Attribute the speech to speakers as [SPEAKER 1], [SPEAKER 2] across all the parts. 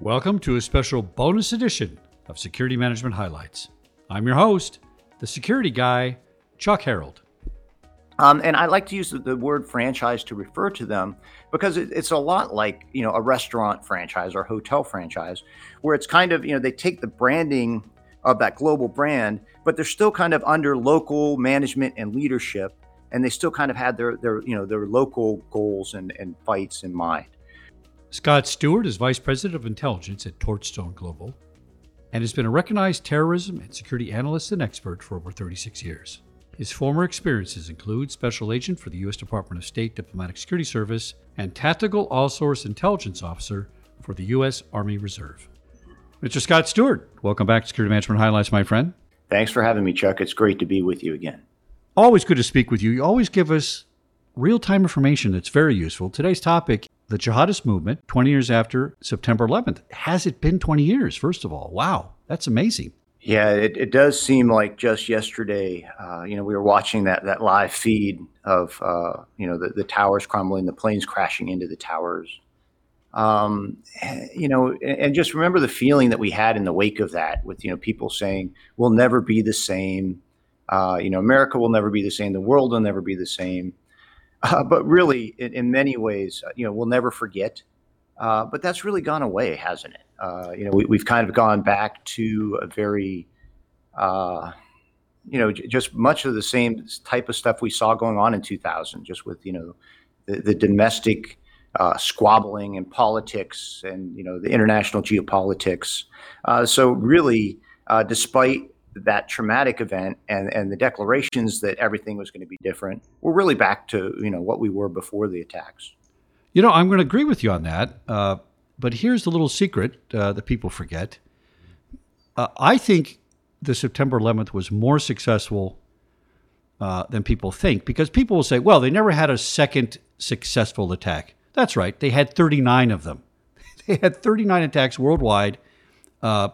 [SPEAKER 1] Welcome to a special bonus edition of Security Management Highlights. I'm your host, the security guy, Chuck Harold.
[SPEAKER 2] Um, and I like to use the, word franchise to refer to them because it, it's a lot like you know a restaurant franchise or hotel franchise, where it's kind of you know they take the branding of that global brand, but they're still kind of under local management and leadership, and they still kind of had their their you know their local goals and, and fights in mind.
[SPEAKER 1] Scott Stewart is Vice President of Intelligence at Torchstone Global and has been a recognized terrorism and security analyst and expert for over 36 years. His former experiences include Special Agent for the U.S. Department of State Diplomatic Security Service and Tactical All Source Intelligence Officer for the U.S. Army Reserve. Mr. Scott Stewart, welcome back to Security Management Highlights, my friend.
[SPEAKER 2] Thanks for having me, Chuck. It's great to be with you again.
[SPEAKER 1] Always good to speak with you. You always give us real time information that's very useful. Today's topic the jihadist movement, 20 years after September 11th. Has it been 20 years, first of all? Wow, that's amazing.
[SPEAKER 2] Yeah, it, it does seem like just yesterday, uh, you know, we were watching that, that live feed of, uh, you know, the, the towers crumbling, the planes crashing into the towers. Um, you know, and, and just remember the feeling that we had in the wake of that with, you know, people saying, we'll never be the same. Uh, you know, America will never be the same. The world will never be the same. Uh, but really, in, in, many ways, uh, you know, we'll never forget. Uh, but that's really gone away, hasn't it? Uh, you know, we, have kind of gone back to a very, uh, you know, just much of the same type of stuff we saw going on in 2000, just with you know, the, the domestic uh, squabbling and politics, and you know, the international geopolitics. so really, despite that traumatic event and and the declarations that everything was going to be different, we're really back to you know what we were before the attacks.
[SPEAKER 1] You know, I'm going to agree with you on that. Uh, but here's the little secret uh, that people forget. Uh, I think the September 11th was more successful uh, than people think because people will say, well, they never had a second successful attack. That's right. They had 39 of them. they had 39 attacks worldwide. Uh,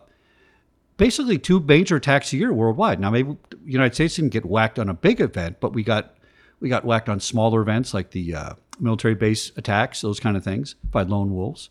[SPEAKER 1] basically two major attacks a year worldwide. Now, maybe the United States didn't get whacked on a big event, but we got we got whacked on smaller events like the uh, military base attacks, those kind of things by lone wolves.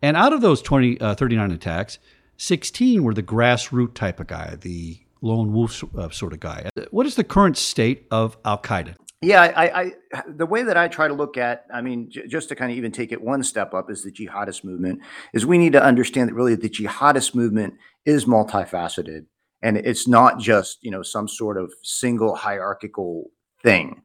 [SPEAKER 1] And out of those 20, uh, 39 attacks, 16 were the grassroots type of guy, the lone wolf uh, sort of guy. What is the current state of Al Qaeda?
[SPEAKER 2] Yeah, I, I, the way that I try to look at, I mean, j- just to kind of even take it one step up, is the jihadist movement. Is we need to understand that really the jihadist movement is multifaceted, and it's not just you know some sort of single hierarchical thing.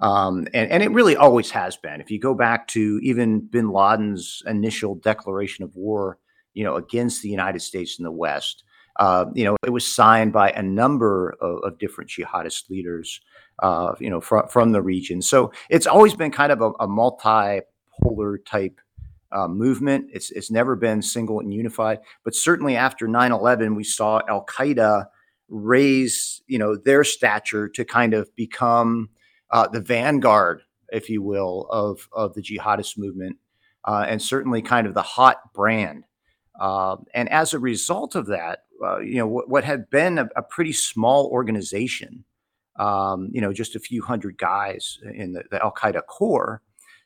[SPEAKER 2] Um, and, and it really always has been. If you go back to even Bin Laden's initial declaration of war, you know, against the United States and the West, uh, you know, it was signed by a number of, of different jihadist leaders uh, you know, from from the region. So it's always been kind of a, a multipolar type uh, movement. It's it's never been single and unified. But certainly after 9/11, we saw Al Qaeda raise, you know, their stature to kind of become uh, the vanguard, if you will, of of the jihadist movement, uh, and certainly kind of the hot brand. Uh, and as a result of that, uh, you know, what, what had been a, a pretty small organization um, you know, just a few hundred guys in the, the Al Qaeda core,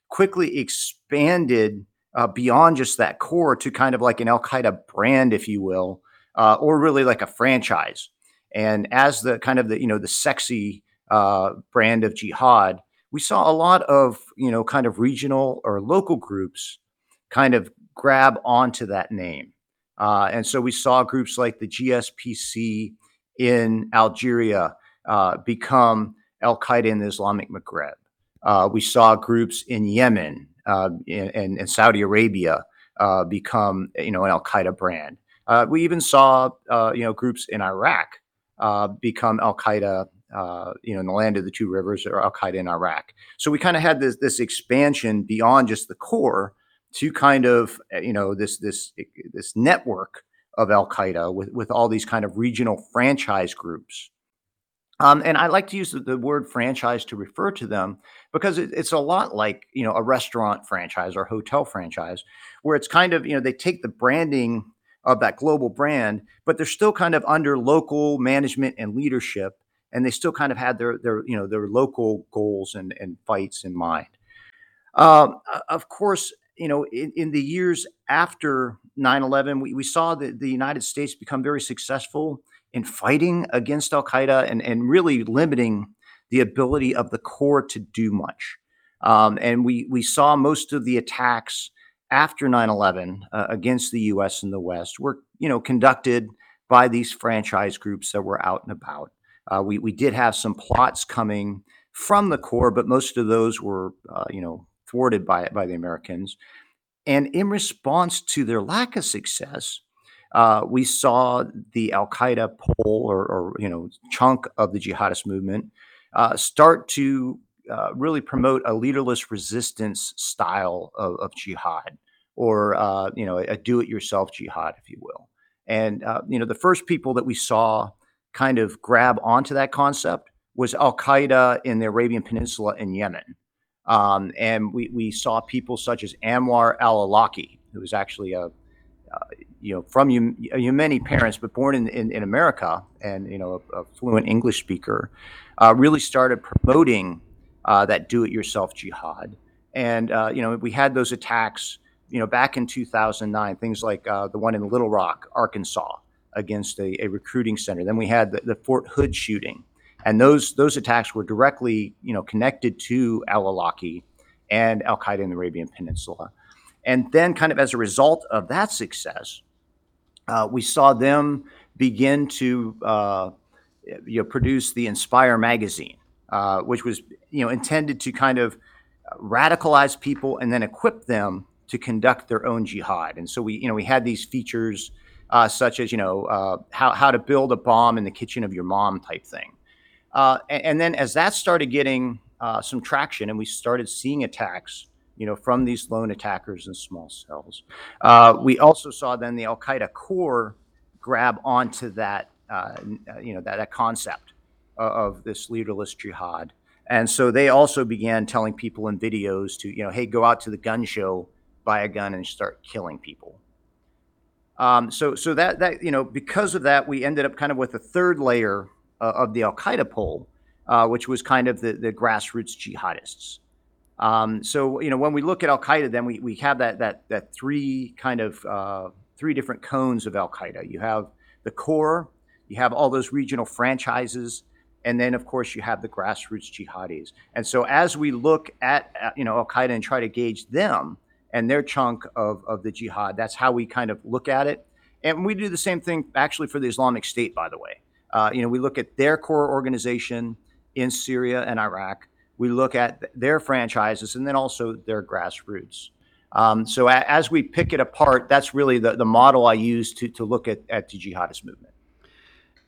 [SPEAKER 2] quickly expanded uh, beyond just that core to kind of like an Al Qaeda brand, if you will, uh, or really like a franchise. And as the kind of the you know the sexy uh, brand of jihad, we saw a lot of you know kind of regional or local groups kind of grab onto that name. Uh, and so we saw groups like the GSPC in Algeria, uh, become Al Qaeda in the Islamic Maghreb. Uh, we saw groups in Yemen uh, and, Saudi Arabia uh, become, you know, an Al Qaeda brand. Uh, we even saw, you know, groups in Iraq become Al Qaeda, you know, in the land of the two rivers, or Al Qaeda in Iraq. So we kind of had this this expansion beyond just the core to kind of, you know, this this this network of Al Qaeda with with all these kind of regional franchise groups um, and I like to use the, the, word franchise to refer to them because it, it's a lot like you know a restaurant franchise or hotel franchise, where it's kind of you know they take the branding of that global brand, but they're still kind of under local management and leadership, and they still kind of had their their you know their local goals and and fights in mind. Um, of course, you know in, in the years after 9/11, we, we saw that the United States become very successful in fighting against Al Qaeda and, and really limiting the ability of the core to do much. Um, and we we saw most of the attacks after 9/11 uh, against the U.S. and the West were you know conducted by these franchise groups that were out and about. Uh, we we did have some plots coming from the core, but most of those were uh, you know thwarted by by the Americans. And in response to their lack of success, uh, we saw the Al Qaeda pole or, or, you know chunk of the jihadist movement uh, start to uh, really promote a leaderless resistance style of, of jihad, or uh, you know a do-it-yourself jihad, if you will. And uh, you know the first people that we saw kind of grab onto that concept was Al Qaeda in the Arabian Peninsula in Yemen. Um, and we, we saw people such as Anwar al Awlaki, who was actually a, uh, you know, from Yemeni parents, but born in, in, in America and, you know, a, a fluent English speaker, uh, really started promoting uh, that do-it-yourself jihad. And, uh, you know, we had those attacks, you know, back in 2009, things like uh, the one in Little Rock, Arkansas, against a, a recruiting center. Then we had the, the Fort Hood shooting and those those attacks were directly you know connected to al-Awlaki and Al Qaeda in the Arabian Peninsula. And then, kind of as a result of that success, uh, we saw them begin to uh, you know produce the Inspire magazine, uh, which was you know intended to kind of radicalize people and then equip them to conduct their own jihad. And so we you know we had these features uh, such as you know uh, how how to build a bomb in the kitchen of your mom type thing. Uh, and, and, then as that started getting some traction and we started seeing attacks, you know, from these lone attackers and small cells, uh, we also saw then the Al Qaeda core grab onto that, uh, you know, that, that concept of, of this leaderless jihad. And so they also began telling people in videos to, you know, hey, go out to the gun show, buy a gun, and start killing people. Um, so, so that that you know, because of that, we ended up kind of with a third layer uh, of the Al Qaeda pole, uh, which was kind of the, the grassroots jihadists. Um, so you know when we look at Al Qaeda, then we, we have that that that three kind of uh, three different cones of Al Qaeda. You have the core, you have all those regional franchises, and then of course you have the grassroots jihadis. And so as we look at, at you know Al Qaeda and try to gauge them and their chunk of of the jihad, that's how we kind of look at it. And we do the same thing actually for the Islamic State, by the way. Uh, you know, we look at their core organization in Syria and Iraq. We look at their franchises and then also their grassroots. Um, so a, as we pick it apart, that's really the, the model I use to, to look at, at the jihadist movement.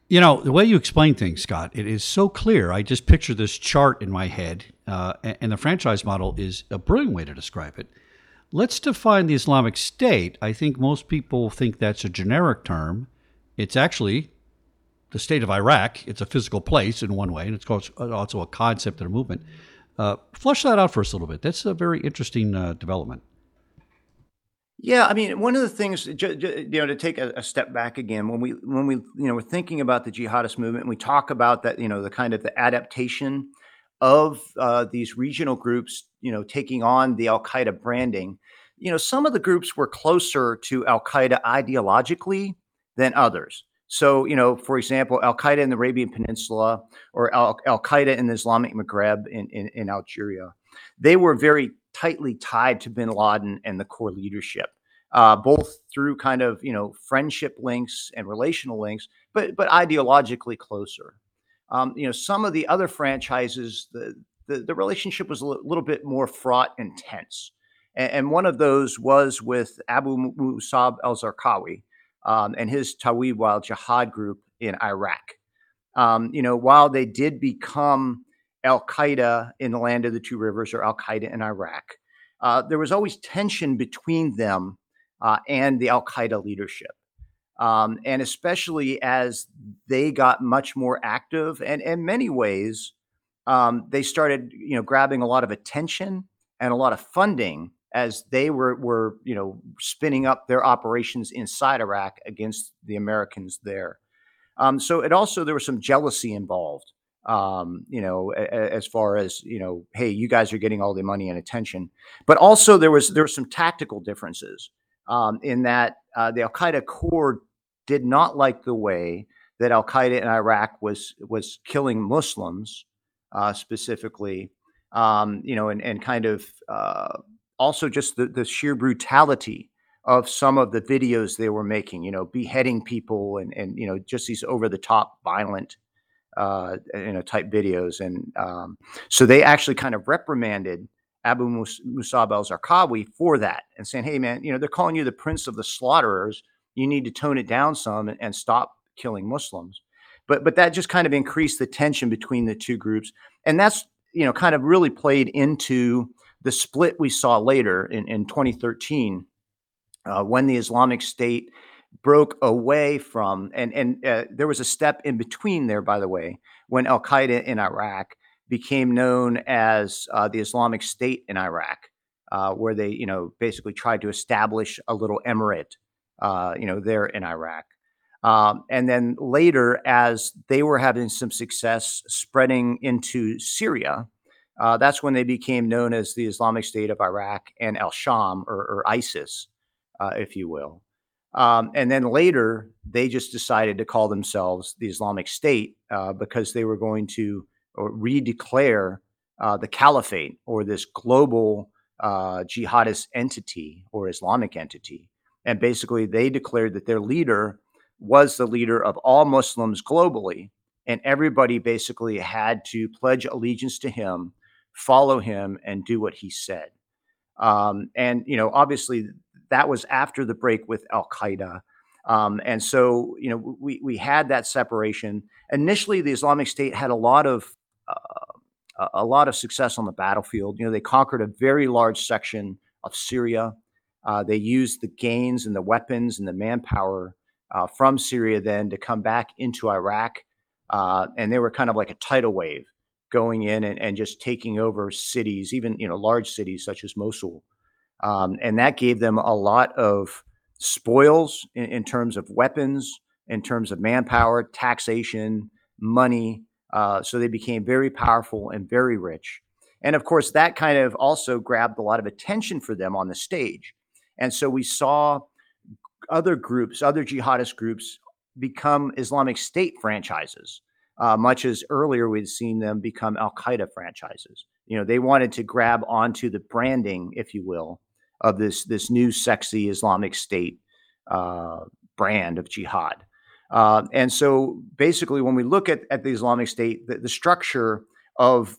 [SPEAKER 1] You know, the way you explain things, Scott, it is so clear. I just picture this chart in my head, uh, and the franchise model is a brilliant way to describe it. Let's define the Islamic State. I think most people think that's a generic term. It's actually the state of Iraq. It's a physical place in one way, and it's also a concept and a movement. Uh, flush that out for us a little bit. That's a very interesting uh, development.
[SPEAKER 2] Yeah, I mean, one of the things, you know, to take a, a, step back again, when we when we you know we're thinking about the jihadist movement, and we talk about that, you know, the kind of the adaptation of uh, these regional groups, you know, taking on the Al Qaeda branding. You know, some of the groups were closer to Al Qaeda ideologically than others. So, you know, for example, Al Qaeda in the Arabian Peninsula or Al Qaeda in the Islamic Maghreb in, in, in, Algeria, they were very tightly tied to bin Laden and the core leadership, uh, both through kind of, you know, friendship links and relational links, but, but ideologically closer. Um, you know, some of the other franchises, the, the, the relationship was a little bit more fraught and tense. And, and one of those was with Abu Musab al Zarqawi um, and his Tawhid wal Jihad group in Iraq. Um, you know, while they did become Al Qaeda in the land of the two rivers or Al Qaeda in Iraq, uh, there was always tension between them uh, and the Al Qaeda leadership. Um, and especially as they got much more active, and in many ways, um, they started, you know, grabbing a lot of attention and a lot of funding as they were were you know spinning up their operations inside Iraq against the Americans there. Um, so it also there was some jealousy involved. Um, you know, a, a, as far as you know, hey, you guys are getting all the money and attention, but also there was there were some tactical differences. um, in that uh, the Al Qaeda core did not like the way that Al Qaeda in Iraq was was killing Muslims uh, specifically, um, you know, and and kind of uh, also just the, the sheer brutality of some of the videos they were making, you know, beheading people and and you know just these over the top violent uh, you know type videos, and um, so they actually kind of reprimanded Abu Mus- Musab al-Zarqawi for that and saying, hey man, you know they're calling you the prince of the slaughterers. You need to tone it down some and, and stop killing Muslims. But but that just kind of increased the tension between the two groups, and that's you know kind of really played into the split we saw later in, in 2013 uh, when the Islamic State broke away from, and and uh, there was a step in between there, by the way, when Al Qaeda in Iraq became known as uh, the Islamic State in Iraq, uh, where they you know basically tried to establish a little emirate, uh, you know, there in Iraq. Um, and then later, as they were having some success spreading into Syria, uh, that's when they became known as the Islamic State of Iraq and Al Sham or, or ISIS, uh, if you will. Um, and then later, they just decided to call themselves the Islamic State uh, because they were going to redeclare uh, the caliphate or this global uh, jihadist entity or Islamic entity. And basically, they declared that their leader was the leader of all Muslims globally. And everybody basically had to pledge allegiance to him, follow him, and do what he said. Um, and, you know, obviously, that was after the break with Al Qaeda. Um, and so, you know, we, we had that separation. Initially, the Islamic State had a lot of uh, a lot of success on the battlefield. You know, they conquered a very large section of Syria. Uh, they used the gains and the weapons and the manpower uh, from Syria then to come back into Iraq. Uh, and they were kind of like a tidal wave going in and, and just taking over cities, even you know large cities such as Mosul. Um, and that gave them a lot of spoils in, in, terms of weapons, in terms of manpower, taxation, money. Uh, so they became very powerful and very rich. And of course, that kind of also grabbed a lot of attention for them on the stage. And so we saw other groups, other jihadist groups, become Islamic State franchises, uh, much as earlier we'd seen them become Al Qaeda franchises. You know, they wanted to grab onto the branding, if you will, of this this new sexy Islamic State uh, brand of jihad. Uh, and so basically, when we look at, at the Islamic State, the, the structure of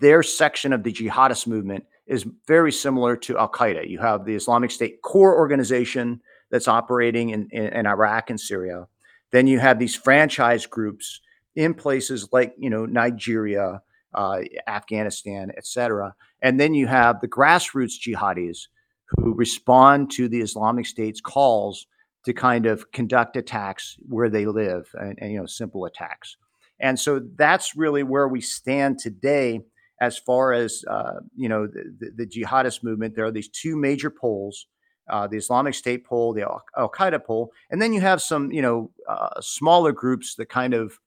[SPEAKER 2] their section of the jihadist movement is very similar to Al Qaeda. You have the Islamic State core organization that's operating in, in, in, Iraq and Syria. Then you have these franchise groups in places like you know Nigeria, uh, Afghanistan, etc. And then you have the grassroots jihadis who respond to the Islamic State's calls to kind of conduct attacks where they live, and, and you know simple attacks. And so that's really where we stand today as far as uh, you know the, the, jihadist movement. There are these two major poles uh, the Islamic State pole, the Al Qaeda pole, and then you have some, you know, uh, smaller groups that kind of,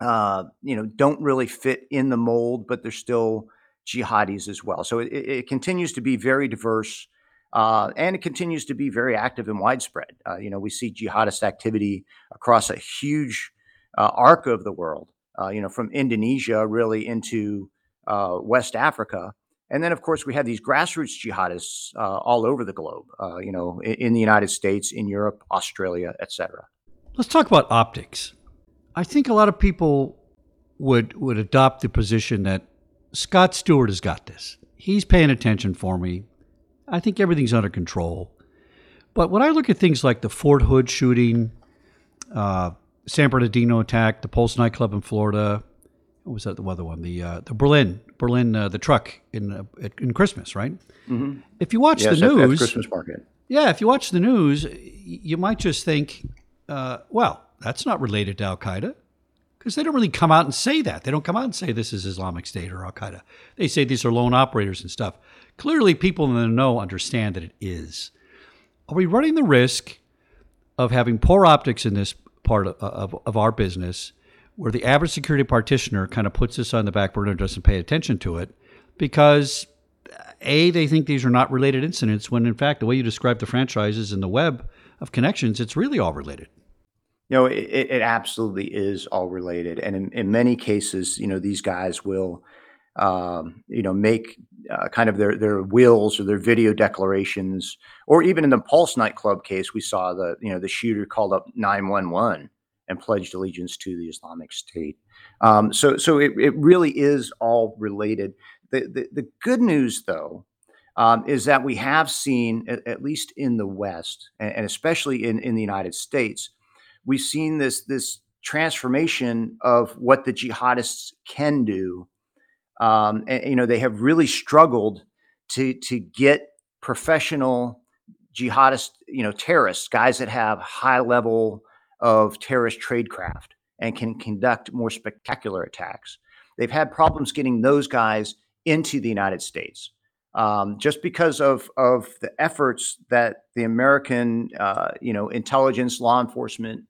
[SPEAKER 2] uh, you know, don't really fit in the mold, but they're still jihadis as well. So it, it continues to be very diverse, uh, and it continues to be very active and widespread. Uh, you know, we see jihadist activity across a huge uh, arc of the world. you know, from Indonesia really into West Africa. And then, of course, we have these grassroots jihadists uh, all over the globe, uh, you know, in, in, the United States, in Europe, Australia, etc.
[SPEAKER 1] Let's talk about optics. I think a lot of people would would adopt the position that Scott Stewart has got this. He's paying attention for me. I think everything's under control. But when I look at things like the Fort Hood shooting, uh, San Bernardino attack, the Pulse nightclub in Florida, what was that the other one? The uh, the Berlin Berlin uh, the truck in uh, in Christmas, right? Mm-hmm. If you watch yes, the news, at
[SPEAKER 2] Christmas market.
[SPEAKER 1] Yeah, if you watch the news, you might just think, uh, well, that's not related to Al Qaeda, because they don't really come out and say that. They don't come out and say this is Islamic State or Al Qaeda. They say these are lone operators and stuff. Clearly, people in the know understand that it is. Are we running the risk of having poor optics in this part of, of, of our business? where the average security practitioner kind of puts this on the back burner and doesn't pay attention to it because a they think these are not related incidents when in fact the way you describe the franchises and the web of connections, it's really all related.
[SPEAKER 2] You know, it, it absolutely is all related, and in, in many cases, you know, these guys will, um, you know, make uh, kind of their their wills or their video declarations, or even in the Pulse nightclub case, we saw the you know the shooter called up nine one one and pledged allegiance to the Islamic State. Um, so so it, it really is all related. The, the, the good news, though, um, is that we have seen, at, at least in the West, and, and especially in, in the United States, we've seen this this transformation of what the jihadists can do. Um, and, you know, they have really struggled to to get professional jihadist, you know, terrorists, guys that have high level of terrorist tradecraft and can conduct more spectacular attacks. They've had problems getting those guys into the United States. Um, just because of of the efforts that the American, uh, you know, intelligence, law enforcement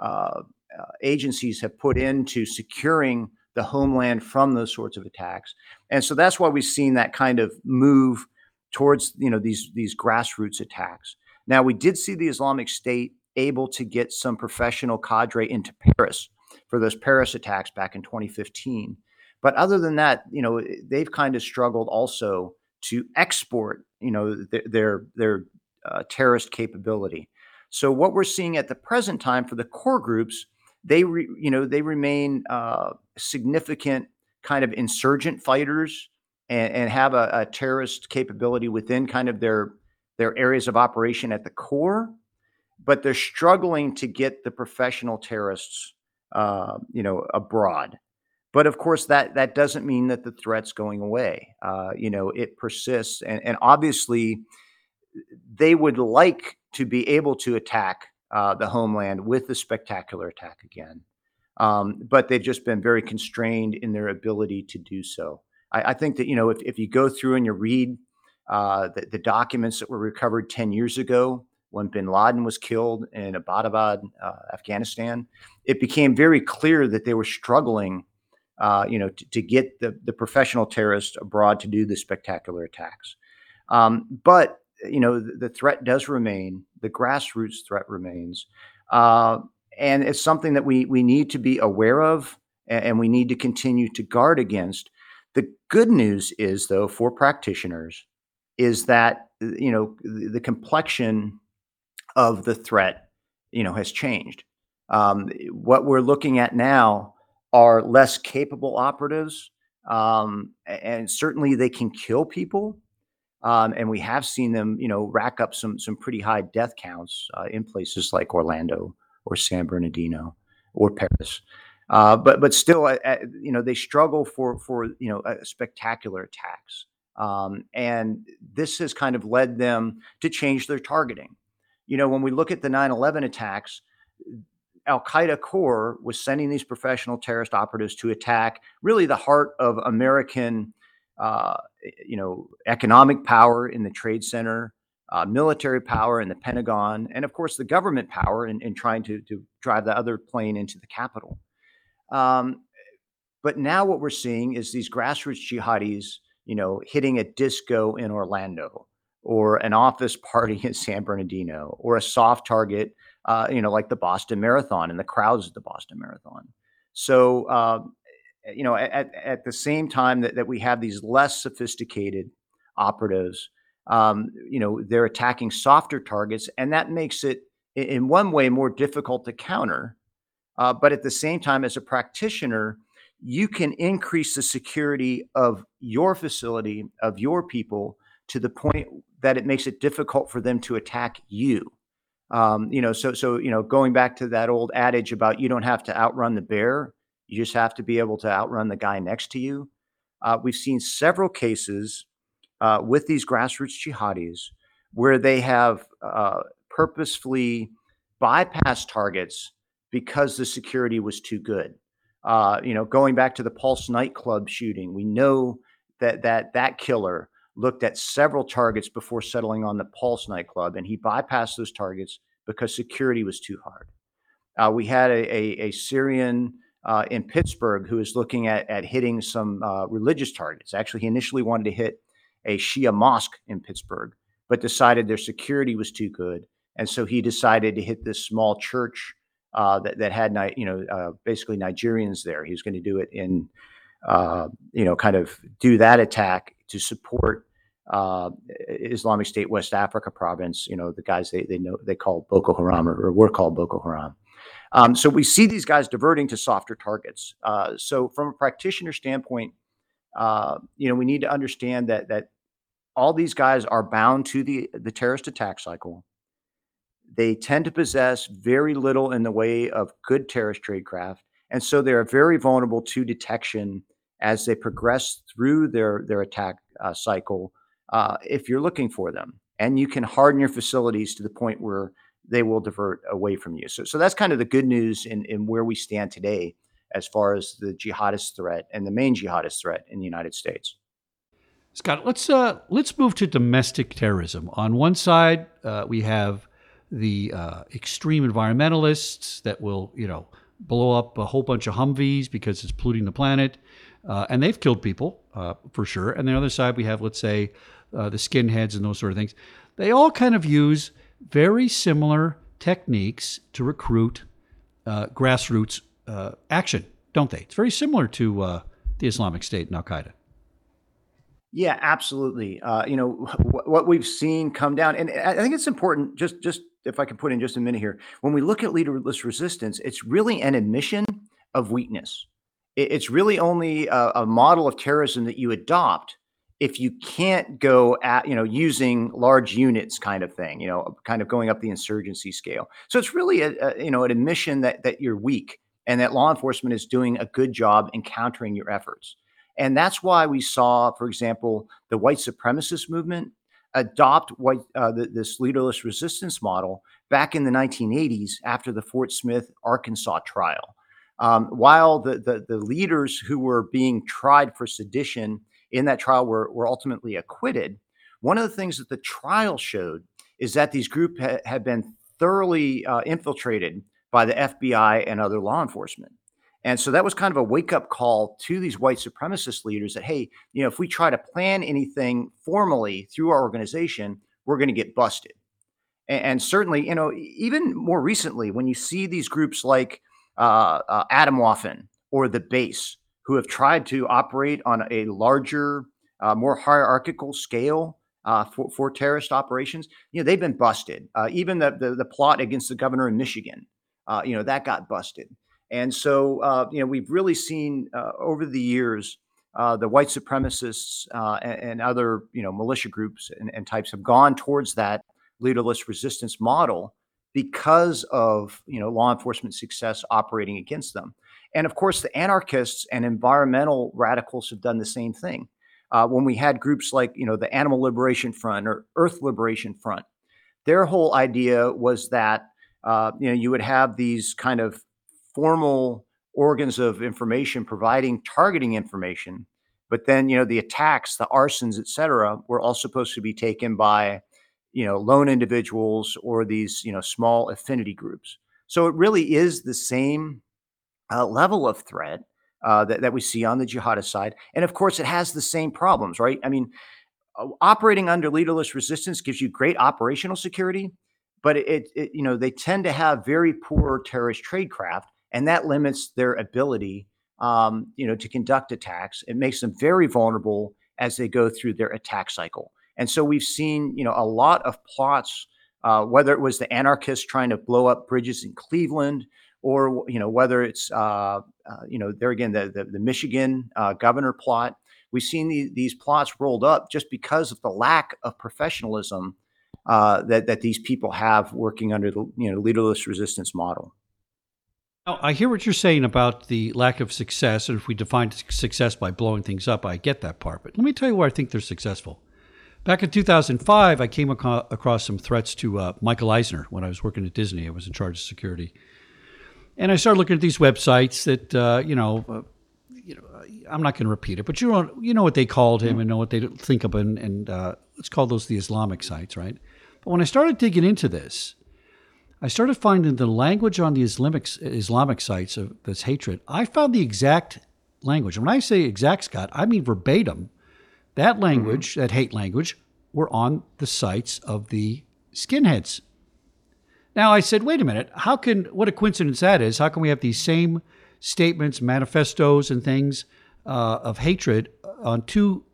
[SPEAKER 2] uh, uh, agencies have put into securing the homeland from those sorts of attacks, and so that's why we've seen that kind of move towards, you know, these these grassroots attacks. Now, we did see the Islamic State able to get some professional cadre into Paris for those Paris attacks back in 2015. But other than that, you know, they've kind of struggled also to export, you know, th- their their uh, terrorist capability. So what we're seeing at the present time for the core groups, they re, you know they remain uh, significant kind of insurgent fighters and, and have a, a terrorist capability within kind of their their areas of operation at the core, but they're struggling to get the professional terrorists, uh, you know, abroad. But of course, that that doesn't mean that the threat's going away. Uh, you know, it persists, and, and obviously, they would like to be able to attack uh, the homeland with the spectacular attack again. Um, but they've just been very constrained in their ability to do so. I, I think that you know, if, if you go through and you read uh, the, the, documents that were recovered 10 years ago when bin Laden was killed in Abbottabad, uh, Afghanistan, it became very clear that they were struggling uh, you know, to, to, get the, the professional terrorists abroad to do the spectacular attacks. Um, but you know, the, the, threat does remain. The grassroots threat remains, uh, and it's something that we we need to be aware of, and, and we need to continue to guard against. The good news is, though, for practitioners, is that you know the, the complexion of the threat, you know, has changed. Um, what we're looking at now are less capable operatives, um, and certainly they can kill people. Um, and we have seen them, you know, rack up some some pretty high death counts uh, in places like Orlando or San Bernardino or Paris. Uh, but but still, uh, you know, they struggle for for you know spectacular attacks, um, and this has kind of led them to change their targeting. You know, when we look at the 9/11 attacks, Al Qaeda core was sending these professional terrorist operatives to attack really the heart of American, uh, you know, economic power in the Trade Center, uh, military power in the Pentagon, and of course the government power in, in trying to, to drive the other plane into the Capitol. Um, but now what we're seeing is these grassroots jihadis, you know, hitting a disco in Orlando or an office party in San Bernardino or a soft target uh, you know, like the Boston Marathon and the crowds at the Boston Marathon. So, um, you know, at, at the same time that, that we have these less sophisticated operatives, um, you know, they're attacking softer targets, and that makes it, in one way, more difficult to counter. Uh, but at the same time, as a practitioner, you can increase the security of your facility, of your people, to the point that it makes it difficult for them to attack you. Um, you know, so so you know, going back to that old adage about you don't have to outrun the bear, you just have to be able to outrun the guy next to you. Uh, we've seen several cases uh, with these grassroots jihadis where they have uh, purposefully bypassed targets because the security was too good. Uh, you know, going back to the Pulse nightclub shooting, we know that that that killer looked at several targets before settling on the Pulse nightclub, and he bypassed those targets because security was too hard. Uh, we had a, a, a Syrian uh, in Pittsburgh who was looking at, at hitting some uh, religious targets. Actually, he initially wanted to hit a Shia mosque in Pittsburgh, but decided their security was too good, and so he decided to hit this small church uh, that that had you know uh, basically Nigerians there. He was going to do it in uh, you know kind of do that attack to support uh, Islamic State West Africa province. You know the guys they they know they call Boko Haram or, or were called Boko Haram. Um, so we see these guys diverting to softer targets. Uh, so from a practitioner standpoint, uh, you know we need to understand that that all these guys are bound to the the terrorist attack cycle. They tend to possess very little in the way of good terrorist tradecraft, and so they are very vulnerable to detection as they progress through their their attack uh, cycle. Uh, if you're looking for them, and you can harden your facilities to the point where they will divert away from you. So, so that's kind of the good news in, in where we stand today as far as the jihadist threat and the main jihadist threat in the United States.
[SPEAKER 1] Scott, let's uh, let's move to domestic terrorism. On one side, uh, we have the uh, extreme environmentalists that will, you know, blow up a whole bunch of Humvees because it's polluting the planet, uh, and they've killed people uh, for sure. And the other side, we have, let's say, uh, the skinheads and those sort of things. They all kind of use very similar techniques to recruit uh, grassroots uh, action, don't they? It's very similar to the Islamic State and Al Qaeda.
[SPEAKER 2] Yeah, absolutely. Uh, you know wh- what we've seen come down, and I think it's important. Just, just if I can put in just a minute here, when we look at leaderless resistance, it's really an admission of weakness. It's really only a, a model of terrorism that you adopt if you can't go at, you know, using large units kind of thing, you know, kind of going up the insurgency scale. So it's really a, a you know an admission that that you're weak and that law enforcement is doing a good job in countering your efforts. And that's why we saw, for example, the white supremacist movement adopt white, uh, the, this leaderless resistance model back in the 1980s after the Fort Smith, Arkansas trial. Um, while the, the, the leaders who were being tried for sedition in that trial were, were ultimately acquitted, one of the things that the trial showed is that these groups ha- had been thoroughly uh, infiltrated by the FBI and other law enforcement. And so that was kind of a wake up call to these white supremacist leaders that, hey, you know, if we try to plan anything formally through our organization, we're going to get busted. And, and, certainly, you know, even more recently, when you see these groups like uh, uh, Atomwaffen or the Base, who have tried to operate on a larger, uh, more hierarchical scale uh, for, for terrorist operations, you know, they've been busted. Uh, even the, the, the plot against the governor in Michigan, uh, you know, that got busted. And so, uh, you know, we've really seen uh, over the years the white supremacists and, and, other, you know, militia groups and, and, types have gone towards that leaderless resistance model because of, you know, law enforcement success operating against them. And of course, the anarchists and environmental radicals have done the same thing. Uh, when we had groups like, you know, the Animal Liberation Front or Earth Liberation Front, their whole idea was that, uh, you know, you would have these kind of formal organs of information providing targeting information but then you know the attacks the arsons et cetera were all supposed to be taken by you know lone individuals or these you know small affinity groups so it really is the same uh, level of threat uh, that, that we see on the jihadist side and of course it has the same problems right i mean operating under leaderless resistance gives you great operational security but it, it, you know they tend to have very poor terrorist tradecraft and that limits their ability, um, you know, to conduct attacks. It makes them very vulnerable as they go through their attack cycle. And so we've seen, you know, a lot of plots, uh, whether it was the anarchists trying to blow up bridges in Cleveland, or you know, whether it's, uh, uh, you know, there again the the, the Michigan uh, governor plot. We've seen these, these plots rolled up just because of the lack of professionalism uh, that that these people have working under the you know leaderless resistance model.
[SPEAKER 1] Now, I hear what you're saying about the lack of success, and if we define success by blowing things up, I get that part. But let me tell you where I think they're successful. Back in 2005, I came ac- across some threats to uh, Michael Eisner when I was working at Disney. I was in charge of security, and I started looking at these websites that uh, you know, uh, you know, uh, I'm not going to repeat it, but you know, you know what they called him and know what they think of him, and uh, let's call those the Islamic sites, right? But when I started digging into this, I started finding the language on the Islamic, Islamic sites of this hatred. I found the exact language. And when I say exact, Scott, I mean verbatim that language, mm-hmm. that hate language, were on the sites of the skinheads. Now I said, wait a minute, how can, what a coincidence that is. How can we have these same statements, manifestos, and things uh, of hatred on two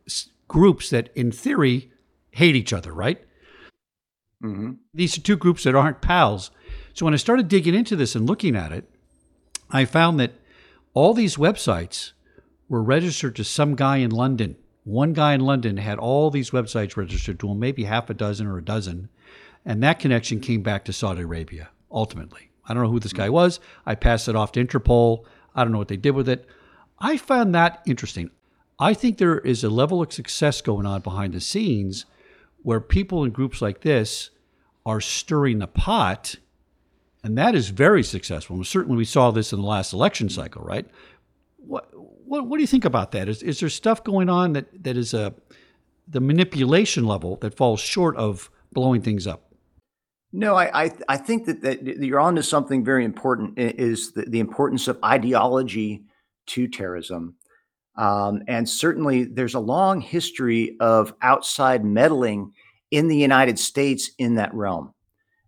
[SPEAKER 1] groups that, in theory, hate each other, right? Mm-hmm. These are two groups that aren't pals. So when I started digging into this and looking at it, I found that all these websites were registered to some guy in London. One guy in London had all these websites registered to him, maybe half a dozen or a dozen. And that connection came back to Saudi Arabia, ultimately. I don't know who this guy mm. was. I passed it off to Interpol. I don't know what they did with it. I found that interesting. I think there is a level of success going on behind the scenes where people in groups like this are stirring the pot, and that is very successful. And certainly, we saw this in the last election cycle, right? What what, what do you think about that? Is is there stuff going on that that is a the manipulation level that falls short of blowing things up?
[SPEAKER 2] No, I, I, I think that, that you're on to something very important is the, the importance of ideology to terrorism. Um, and certainly there's a long history of outside meddling in the United States in that realm.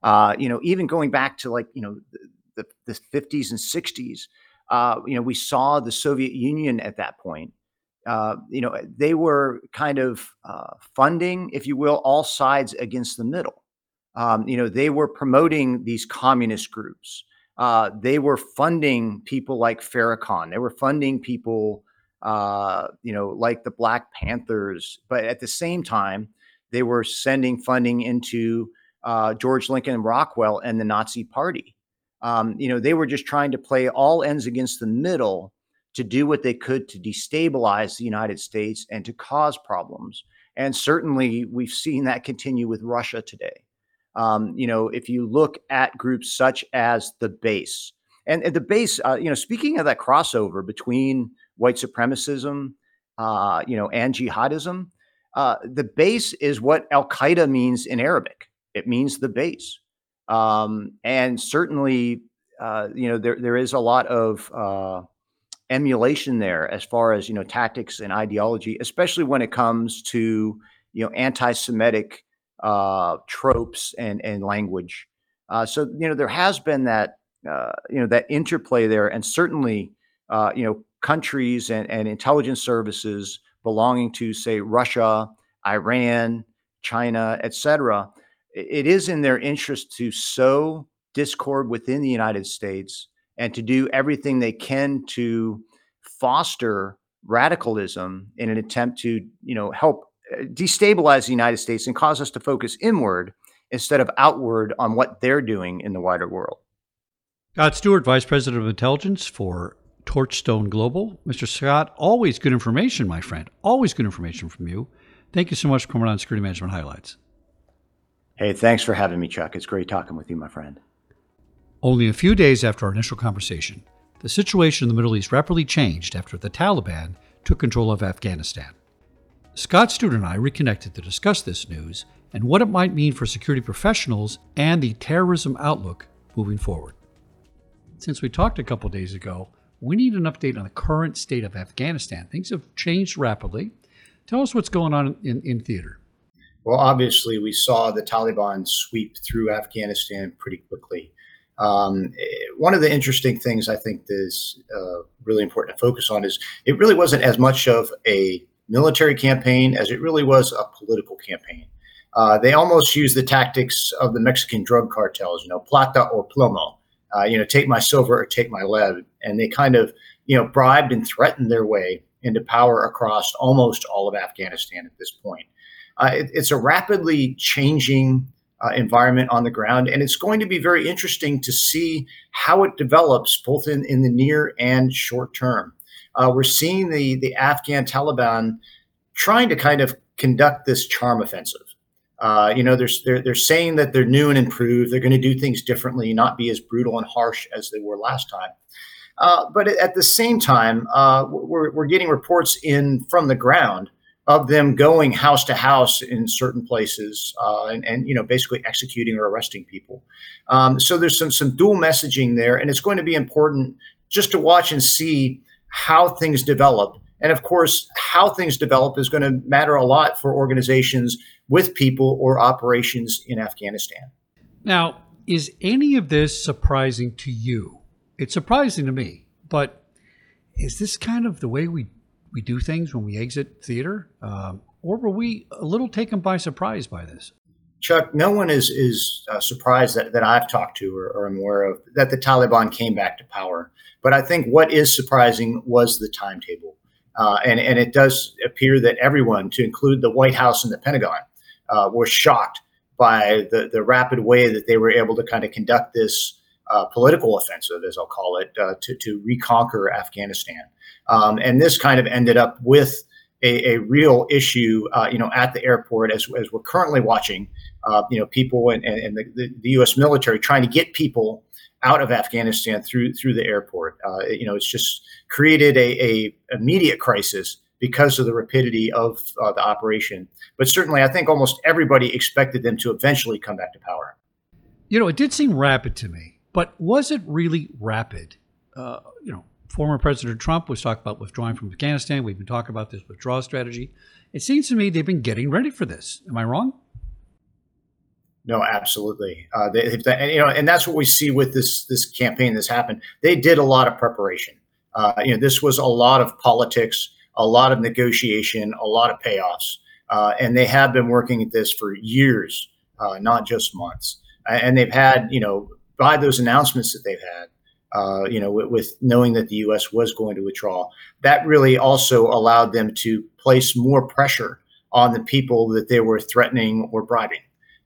[SPEAKER 2] Uh, you know, even going back to like, you know, the, the 50s and 60s, uh, you know, we saw the Soviet Union at that point. Uh, you know, they were kind of uh, funding, if you will, all sides against the middle. Um, you know, they were promoting these communist groups. Uh, they were funding people like Farrakhan. They were funding people, uh, you know, like the Black Panthers. But at the same time, they were sending funding into uh, George Lincoln Rockwell and the Nazi Party. Um, you know, they were just trying to play all ends against the middle to do what they could to destabilize the United States and to cause problems. And certainly, we've seen that continue with Russia today. Um, you know, if you look at groups such as the base, and, and the base, uh, you know, speaking of that crossover between white supremacism, uh, you know, and jihadism, uh, the base is what Al Qaeda means in Arabic. It means the base, um, and certainly, uh, you know, there there is a lot of uh, emulation there as far as you know tactics and ideology, especially when it comes to you know anti-Semitic uh, tropes and and language. Uh, so you know there has been that uh, you know that interplay there, and certainly uh, you know countries and, and intelligence services belonging to say Russia, Iran, China, etc. It is in their interest to sow discord within the United States and to do everything they can to foster radicalism in an attempt to you know help destabilize the United States and cause us to focus inward instead of outward on what they're doing in the wider world.
[SPEAKER 1] Scott Stewart, Vice President of Intelligence for Torchstone Global. Mr. Scott, always good information, my friend. Always good information from you. Thank you so much for coming on Security Management Highlights.
[SPEAKER 2] Hey, thanks for having me, Chuck. It's great talking with you, my friend.
[SPEAKER 1] Only a few days after our initial conversation, the situation in the Middle East rapidly changed after the Taliban took control of Afghanistan. Scott Stewart and I reconnected to discuss this news and what it might mean for security professionals and the terrorism outlook moving forward. Since we talked a couple days ago, we need an update on the current state of Afghanistan. Things have changed rapidly. Tell us what's going on in, in theater.
[SPEAKER 2] Well, obviously, we saw the Taliban sweep through Afghanistan pretty quickly. Um, one of the interesting things I think is uh, really important to focus on is it really wasn't as much of a military campaign as it really was a political campaign. Uh, they almost used the tactics of the Mexican drug cartels, you know, plata or plomo, uh, you know, take my silver or take my lead. And they kind of, you know, bribed and threatened their way into power across almost all of Afghanistan at this point. Uh, it, it's a rapidly changing uh, environment on the ground, and it's going to be very interesting to see how it develops both in, in the near and short term uh, we're seeing the the Afghan Taliban trying to kind of conduct this charm offensive. Uh, you know, they're, they're, they're saying that they're new and improved. They're going to do things differently, not be as brutal and harsh as they were last time. Uh, but at the same time, uh, we're, we're getting reports in from the ground of them going house to house in certain places uh, and, and, you know basically executing or arresting people. Um, so there's some some dual messaging there, and it's going to be important just to watch and see how things develop And of course, how things develop is going to matter a lot for organizations with people or operations in Afghanistan.
[SPEAKER 1] Now, is any of this surprising to you? It's surprising to me, but is this kind of the way we, we do things when we exit theater? Um, or were we a little taken by surprise by this?
[SPEAKER 2] Chuck, no one is is uh, surprised that, that I've talked to or, or am aware of that the Taliban came back to power. But I think what is surprising was the timetable. Uh, and, and it does appear that everyone, to include the White House and the Pentagon, uh, were shocked by the, the rapid way that they were able to kind of conduct this uh, political offensive, as I'll call it, uh, to, to reconquer Afghanistan. Um, and this kind of ended up with a, a real issue, uh, you know, at the airport as, as we're currently watching, uh, you know, people and, and the, the, U.S. military trying to get people out of Afghanistan through through the airport. Uh, you know, it's just created a, a immediate crisis because of the rapidity of uh, the operation. But certainly, I think almost everybody expected them to eventually come back to power.
[SPEAKER 1] You know, it did seem rapid to me, but was it really rapid? Uh, you know, former President Trump was talking about withdrawing from Afghanistan. We've been talking about this withdrawal strategy. It seems to me they've been getting ready for this. Am I wrong?
[SPEAKER 2] No, absolutely. Uh, they, and, you know, and that's what we see with this this campaign that's happened. They did a lot of preparation. Uh, you know, this was a lot of politics, a lot of negotiation, a lot of payoffs, uh, and they have been working at this for years, uh, not just months. And they've had, you know, by those announcements that they've had, uh, you know, with, with, knowing that the U.S. was going to withdraw, that really also allowed them to place more pressure on the people that they were threatening or bribing.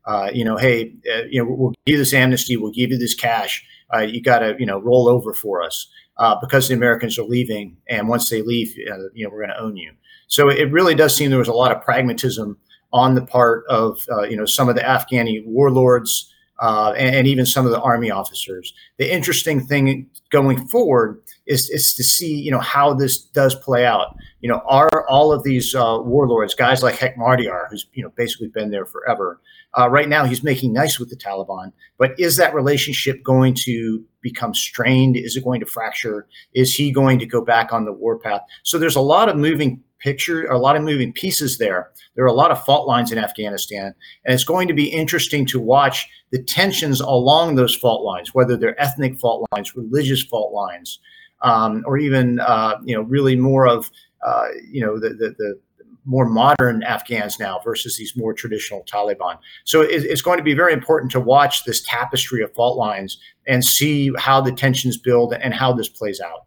[SPEAKER 2] Uh, you know, hey, uh, you know, we'll give you this amnesty, we'll give you this cash. Uh, you got to, you know, roll over for us uh, because the Americans are leaving, and once they leave, you know, we're going to own you. So it really does seem there was a lot of pragmatism on the part of, you know, some of the Afghani warlords uh, and, and, even some of the army officers. The interesting thing going forward is, is to see, you know, how this does play out. You know, are all of these uh, warlords, guys like Hekmatyar, who's you know basically been there forever, uh, right now he's making nice with the Taliban, but is that relationship going to become strained? Is it going to fracture? Is he going to go back on the warpath? So there's a lot of moving picture, a lot of moving pieces there. There are a lot of fault lines in Afghanistan, and it's going to be interesting to watch the tensions along those fault lines, whether they're ethnic fault lines, religious fault lines, um, or even uh, you know really more of uh, you know the, the, the more modern Afghans now versus these more traditional Taliban. So it, it's going to be very important to watch this tapestry of fault lines and see how the tensions build and how this plays out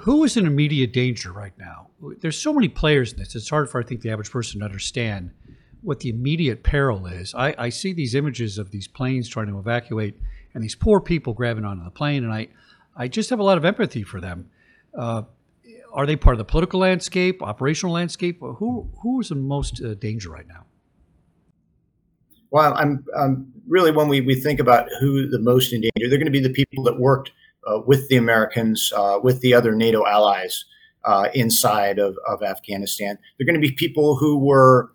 [SPEAKER 1] who is in immediate danger right now? There's so many players in this. It's hard for I think the average person to understand what the immediate peril is. I, I see these images of these planes trying to evacuate and these poor people grabbing onto the plane, and I, I just have a lot of empathy for them. Uh, are they part of the political landscape, operational landscape? Who who is in most uh, danger right now?
[SPEAKER 2] Well, I'm, I'm really when we, we think about who the most in danger, they're going to be the people that worked uh, with the Americans, uh, with the other NATO allies uh, inside of, of Afghanistan. They're going to be people who were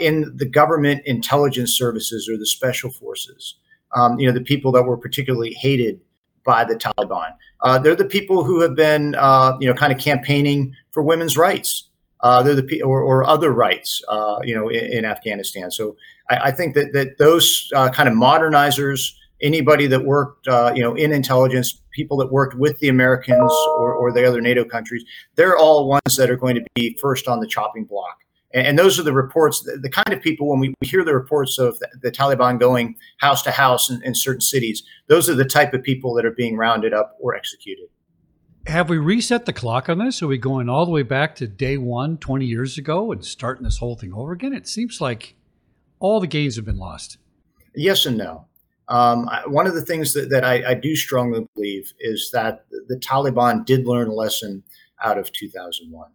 [SPEAKER 2] in the government intelligence services or the special forces. Um, you know, the people that were particularly hated by the Taliban. Uh, they're the people who have been, uh, you know, kind of campaigning for women's rights. Uh, they're the or, or other rights, you know, in, in, Afghanistan. So I, I, think that that those kind of modernizers anybody that worked, uh, you know, in intelligence, people that worked with the Americans or, or, the other NATO countries, they're all ones that are going to be first on the chopping block. And, and those are the reports, the, kind of people, when we hear the reports of the, Taliban going house to house in, in certain cities, those are the type of people that are being rounded up or executed.
[SPEAKER 1] Have we reset the clock on this? Are we going all the way back to day one, 20 years ago, and starting this whole thing over again? It seems like all the gains have been lost.
[SPEAKER 2] Yes and no. Um, one of the things that, that I, I, do strongly believe is that the Taliban did learn a lesson out of 2001.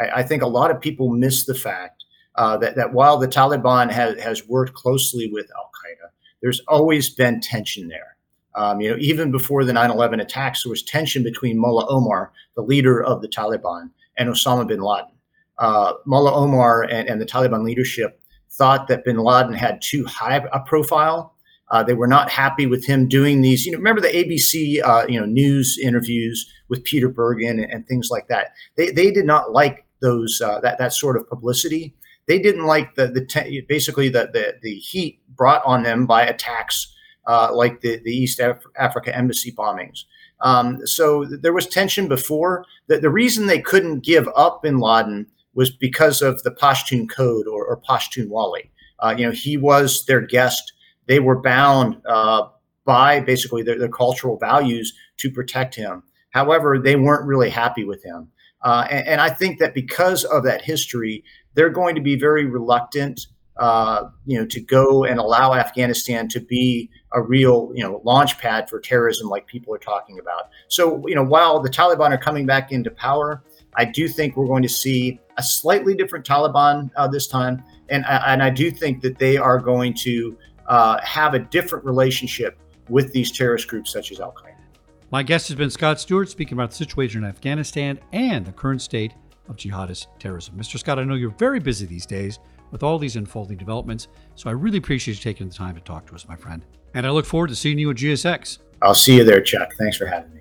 [SPEAKER 2] I, I think a lot of people miss the fact uh, that, that while the Taliban has, has worked closely with Al Qaeda, there's always been tension there. Um, you know, even before the 9/11 attacks, there was tension between Mullah Omar, the leader of the Taliban, and Osama bin Laden. Uh, Mullah Omar and, and the Taliban leadership thought that bin Laden had too high a profile uh, they were not happy with him doing these. You know, remember the ABC, uh, you know, news interviews with Peter Bergen and, and, things like that. They they did not like those uh, that that sort of publicity. They didn't like the the te- basically the, the the heat brought on them by attacks uh, like the the East Af- Africa embassy bombings. Um, so there was tension before. The, the reason they couldn't give up Bin Laden was because of the Pashtun Code or, or Pashtunwali. Uh, you know, he was their guest. They were bound uh, by basically their, their, cultural values to protect him. However, they weren't really happy with him. Uh, and, and, I think that because of that history, they're going to be very reluctant, uh, you know, to go and allow Afghanistan to be a real, you know, launch pad for terrorism, like people are talking about. So, you know, while the Taliban are coming back into power, I do think we're going to see a slightly different Taliban uh, this time, and and I do think that they are going to uh, have a different relationship with these terrorist groups such as Al Qaeda.
[SPEAKER 1] My guest has been Scott Stewart speaking about the situation in Afghanistan and the current state of jihadist terrorism. Mr. Scott, I know you're very busy these days with all these unfolding developments, so I really appreciate you taking the time to talk to us, my friend. And I look forward to seeing you at GSX.
[SPEAKER 2] I'll see you there, Chuck. Thanks for having me.